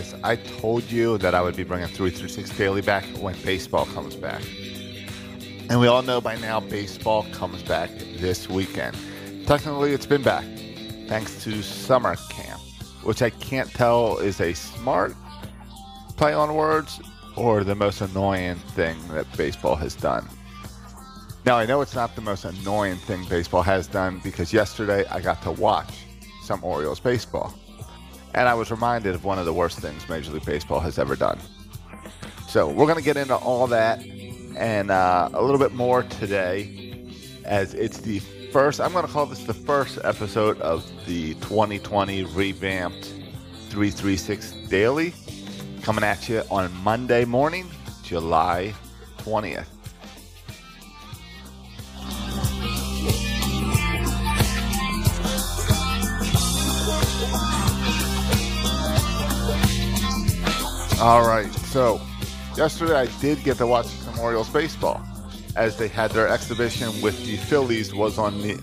guys. I told you that I would be bringing 336 Daily back when baseball comes back. And we all know by now baseball comes back this weekend. Technically, it's been back thanks to summer camp, which I can't tell is a smart play on words or the most annoying thing that baseball has done. Now, I know it's not the most annoying thing baseball has done because yesterday I got to watch some Orioles baseball. And I was reminded of one of the worst things Major League Baseball has ever done. So we're going to get into all that and uh, a little bit more today, as it's the first. I'm going to call this the first episode of the 2020 revamped 336 Daily, coming at you on Monday morning, July 20th. All right, so yesterday I did get to watch some Orioles baseball as they had their exhibition with the Phillies was on the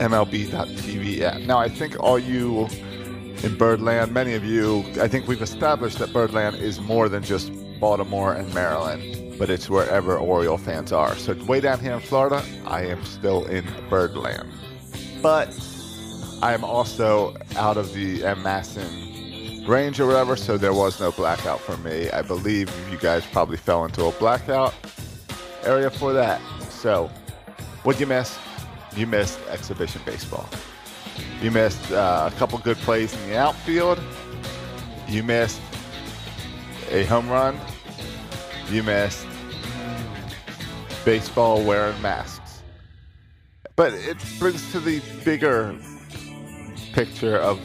MLB.TV app. Now I think all you in Birdland, many of you, I think we've established that Birdland is more than just Baltimore and Maryland, but it's wherever Oriole fans are. So way down here in Florida, I am still in Birdland. But I am also out of the MASN range or whatever, so there was no blackout for me. I believe you guys probably fell into a blackout area for that. So, what'd you miss? You missed exhibition baseball. You missed uh, a couple good plays in the outfield. You missed a home run. You missed baseball wearing masks. But it brings to the bigger picture of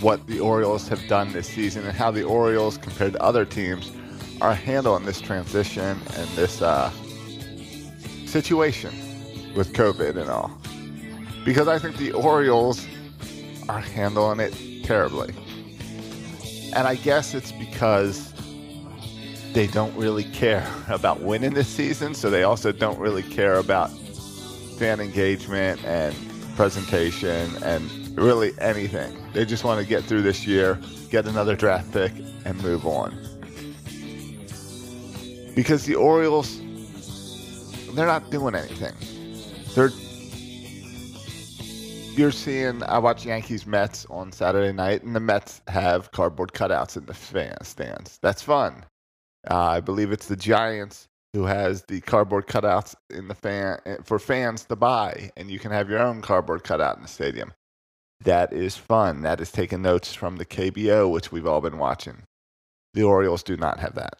what the Orioles have done this season and how the Orioles, compared to other teams, are handling this transition and this uh, situation with COVID and all. Because I think the Orioles are handling it terribly. And I guess it's because they don't really care about winning this season, so they also don't really care about fan engagement and presentation and really anything. They just want to get through this year, get another draft pick, and move on. Because the Orioles, they're not doing anything. They're you're seeing I watch Yankees Mets on Saturday night, and the Mets have cardboard cutouts in the fan stands. That's fun. Uh, I believe it's the Giants who has the cardboard cutouts in the fan for fans to buy, and you can have your own cardboard cutout in the stadium. That is fun. That is taking notes from the KBO, which we've all been watching. The Orioles do not have that.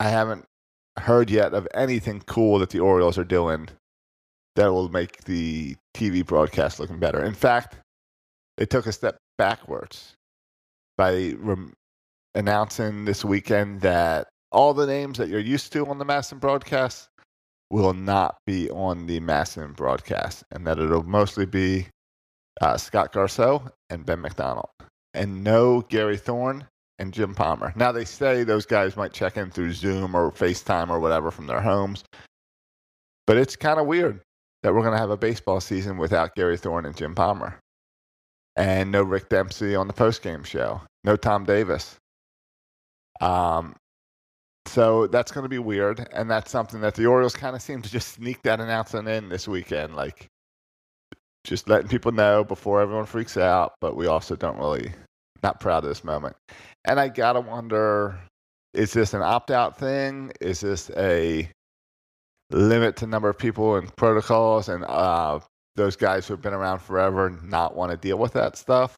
I haven't heard yet of anything cool that the Orioles are doing that will make the TV broadcast looking better. In fact, they took a step backwards by announcing this weekend that all the names that you're used to on the MASN broadcast will not be on the MASN broadcast, and that it'll mostly be uh, Scott Garceau and Ben McDonald, and no Gary Thorne and Jim Palmer. Now they say those guys might check in through Zoom or FaceTime or whatever from their homes, but it's kind of weird that we're going to have a baseball season without Gary Thorne and Jim Palmer, and no Rick Dempsey on the postgame show, no Tom Davis. Um, so that's going to be weird, and that's something that the Orioles kind of seem to just sneak that announcement in this weekend. Like, just letting people know before everyone freaks out, but we also don't really not proud of this moment. And I gotta wonder, is this an opt out thing? Is this a limit to number of people and protocols and uh, those guys who have been around forever not want to deal with that stuff?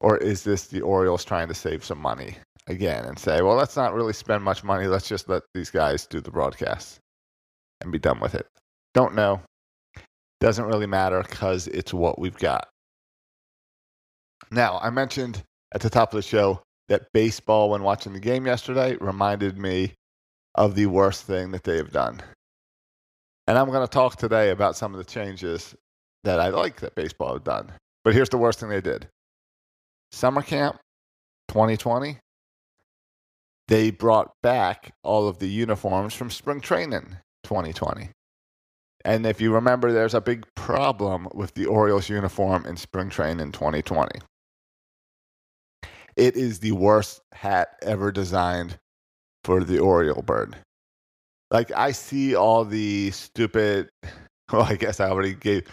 Or is this the Orioles trying to save some money again and say, well, let's not really spend much money. Let's just let these guys do the broadcast and be done with it? Don't know. Doesn't really matter because it's what we've got. Now, I mentioned at the top of the show that baseball, when watching the game yesterday, reminded me of the worst thing that they have done. And I'm going to talk today about some of the changes that I like that baseball have done. But here's the worst thing they did Summer Camp 2020, they brought back all of the uniforms from spring training 2020. And if you remember, there's a big problem with the Orioles uniform in spring training in 2020. It is the worst hat ever designed for the Oriole bird. Like I see all the stupid. Well, I guess I already gave.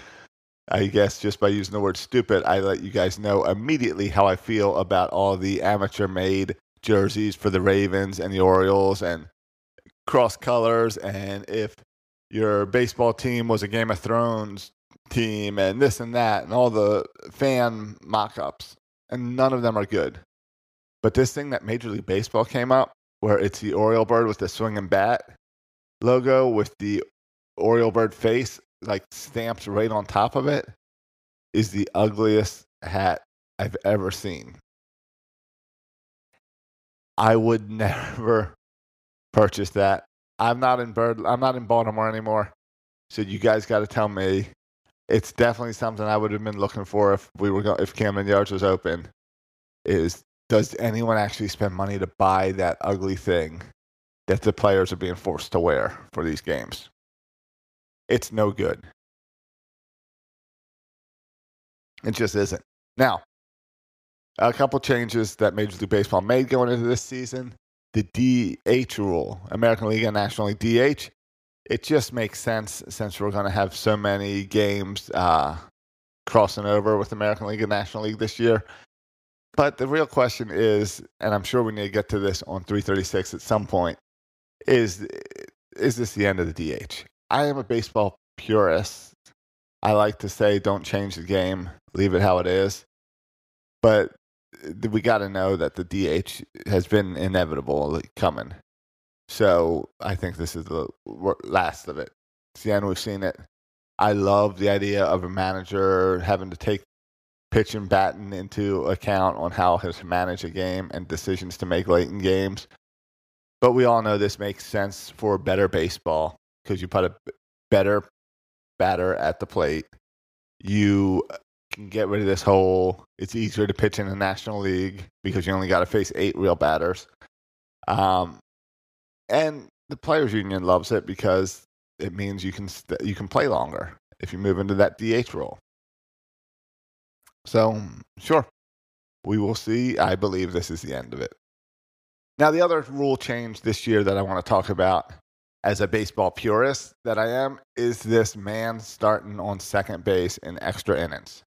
I guess just by using the word stupid, I let you guys know immediately how I feel about all the amateur made jerseys for the Ravens and the Orioles and cross colors. And if your baseball team was a Game of Thrones team and this and that and all the fan mock ups, and none of them are good. But this thing that Major League Baseball came up, where it's the Oriole bird with the swinging bat logo with the Oriole bird face like stamped right on top of it, is the ugliest hat I've ever seen. I would never purchase that. I'm not in Bird. I'm not in Baltimore anymore. So you guys got to tell me. It's definitely something I would have been looking for if we were go- if Camden Yards was open. Is does anyone actually spend money to buy that ugly thing that the players are being forced to wear for these games? It's no good. It just isn't. Now, a couple changes that Major League Baseball made going into this season. The DH rule, American League and National League DH, it just makes sense since we're going to have so many games uh, crossing over with American League and National League this year. But the real question is, and I'm sure we need to get to this on 336 at some point, is is this the end of the DH? I am a baseball purist. I like to say, don't change the game, leave it how it is. But we got to know that the DH has been inevitable coming. So I think this is the last of it. It's the end. We've seen it. I love the idea of a manager having to take pitch and batting into account on how to manage a game and decisions to make late in games. But we all know this makes sense for better baseball because you put a better batter at the plate. You get rid of this whole it's easier to pitch in the National League because you only got to face eight real batters. Um, and the players union loves it because it means you can st- you can play longer if you move into that DH role. So, sure. We will see. I believe this is the end of it. Now, the other rule change this year that I want to talk about as a baseball purist that I am is this man starting on second base in extra innings.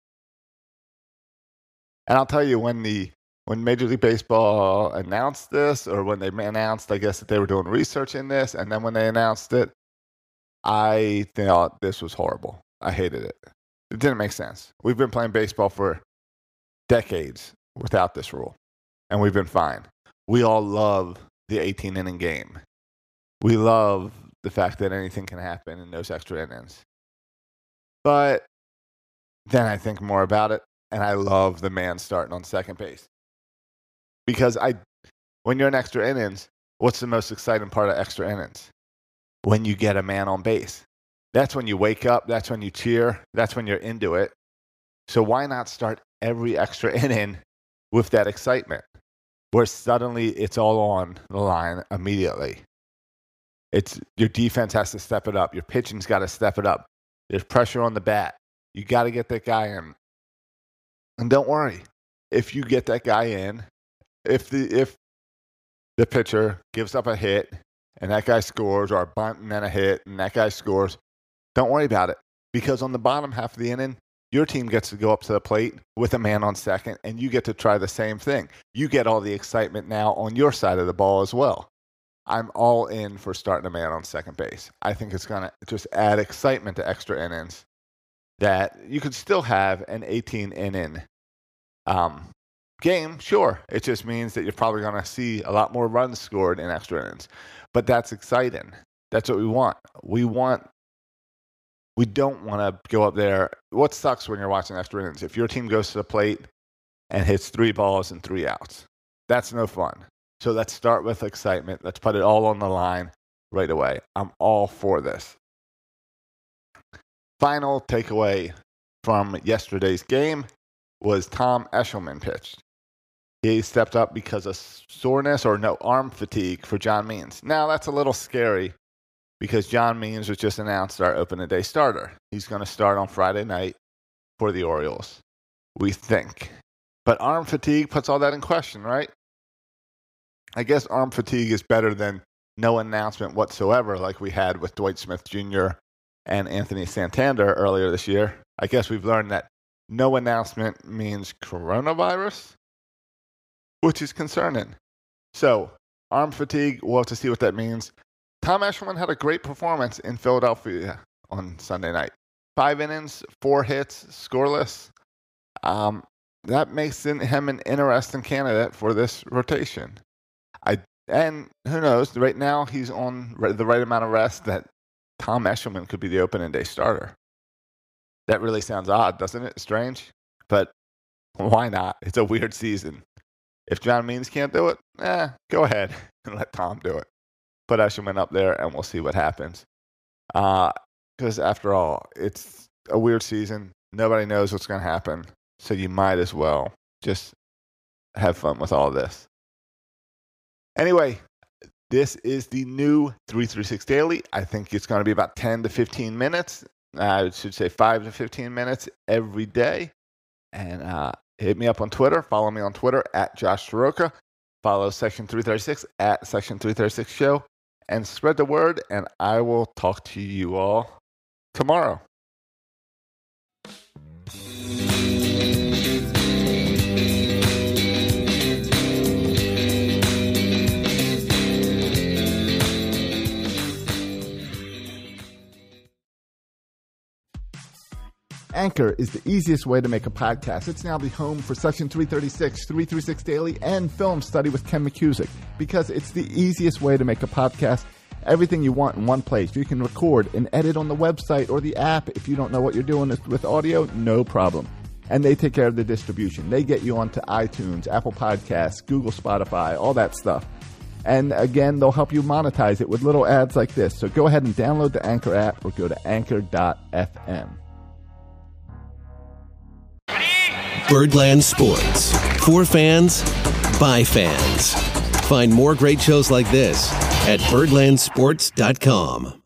And I'll tell you when the when Major League Baseball announced this, or when they announced, I guess that they were doing research in this, and then when they announced it, I thought this was horrible. I hated it. It didn't make sense. We've been playing baseball for decades without this rule, and we've been fine. We all love the 18 inning game. We love the fact that anything can happen in those extra innings. But then I think more about it, and I love the man starting on second base. Because I, when you're in extra innings, what's the most exciting part of extra innings? When you get a man on base. That's when you wake up, that's when you cheer, that's when you're into it. So why not start every extra inning with that excitement? Where suddenly it's all on the line immediately. It's your defense has to step it up. Your pitching's got to step it up. There's pressure on the bat. You got to get that guy in. And don't worry, if you get that guy in, if the if the pitcher gives up a hit and that guy scores, or a bunt and then a hit and that guy scores, don't worry about it because on the bottom half of the inning, your team gets to go up to the plate with a man on second, and you get to try the same thing. You get all the excitement now on your side of the ball as well. I'm all in for starting a man on second base. I think it's going to just add excitement to extra innings that you could still have an 18 inning um, game. Sure, it just means that you're probably going to see a lot more runs scored in extra innings, but that's exciting. That's what we want. We want. We don't want to go up there. What sucks when you're watching extra innings? If your team goes to the plate and hits three balls and three outs, that's no fun. So let's start with excitement. Let's put it all on the line right away. I'm all for this final takeaway from yesterday's game was Tom Eshelman pitched. He stepped up because of soreness or no arm fatigue for John Means. Now that's a little scary because John Means was just announced our open day starter. He's going to start on Friday night for the Orioles. We think. But arm fatigue puts all that in question, right? I guess arm fatigue is better than no announcement whatsoever, like we had with Dwight Smith Jr. and Anthony Santander earlier this year. I guess we've learned that no announcement means coronavirus, which is concerning. So, arm fatigue, we'll have to see what that means. Tom Eshelman had a great performance in Philadelphia on Sunday night. Five innings, four hits, scoreless. Um, that makes him an interesting candidate for this rotation. I and who knows? Right now, he's on the right amount of rest that Tom Eshelman could be the opening day starter. That really sounds odd, doesn't it? Strange, but why not? It's a weird season. If John Means can't do it, eh, go ahead and let Tom do it. Put Eshelman up there, and we'll see what happens. Because uh, after all, it's a weird season. Nobody knows what's going to happen, so you might as well just have fun with all this. Anyway, this is the new 336 Daily. I think it's going to be about 10 to 15 minutes. I should say 5 to 15 minutes every day. And uh, hit me up on Twitter. Follow me on Twitter at Josh Soroka. Follow Section 336 at Section 336 Show. And spread the word, and I will talk to you all tomorrow. Anchor is the easiest way to make a podcast. It's now the home for Section 336, 336 Daily, and Film Study with Ken McCusick because it's the easiest way to make a podcast. Everything you want in one place. You can record and edit on the website or the app. If you don't know what you're doing with audio, no problem. And they take care of the distribution. They get you onto iTunes, Apple Podcasts, Google, Spotify, all that stuff. And again, they'll help you monetize it with little ads like this. So go ahead and download the Anchor app or go to anchor.fm. Birdland Sports. For fans, by fans. Find more great shows like this at birdlandsports.com.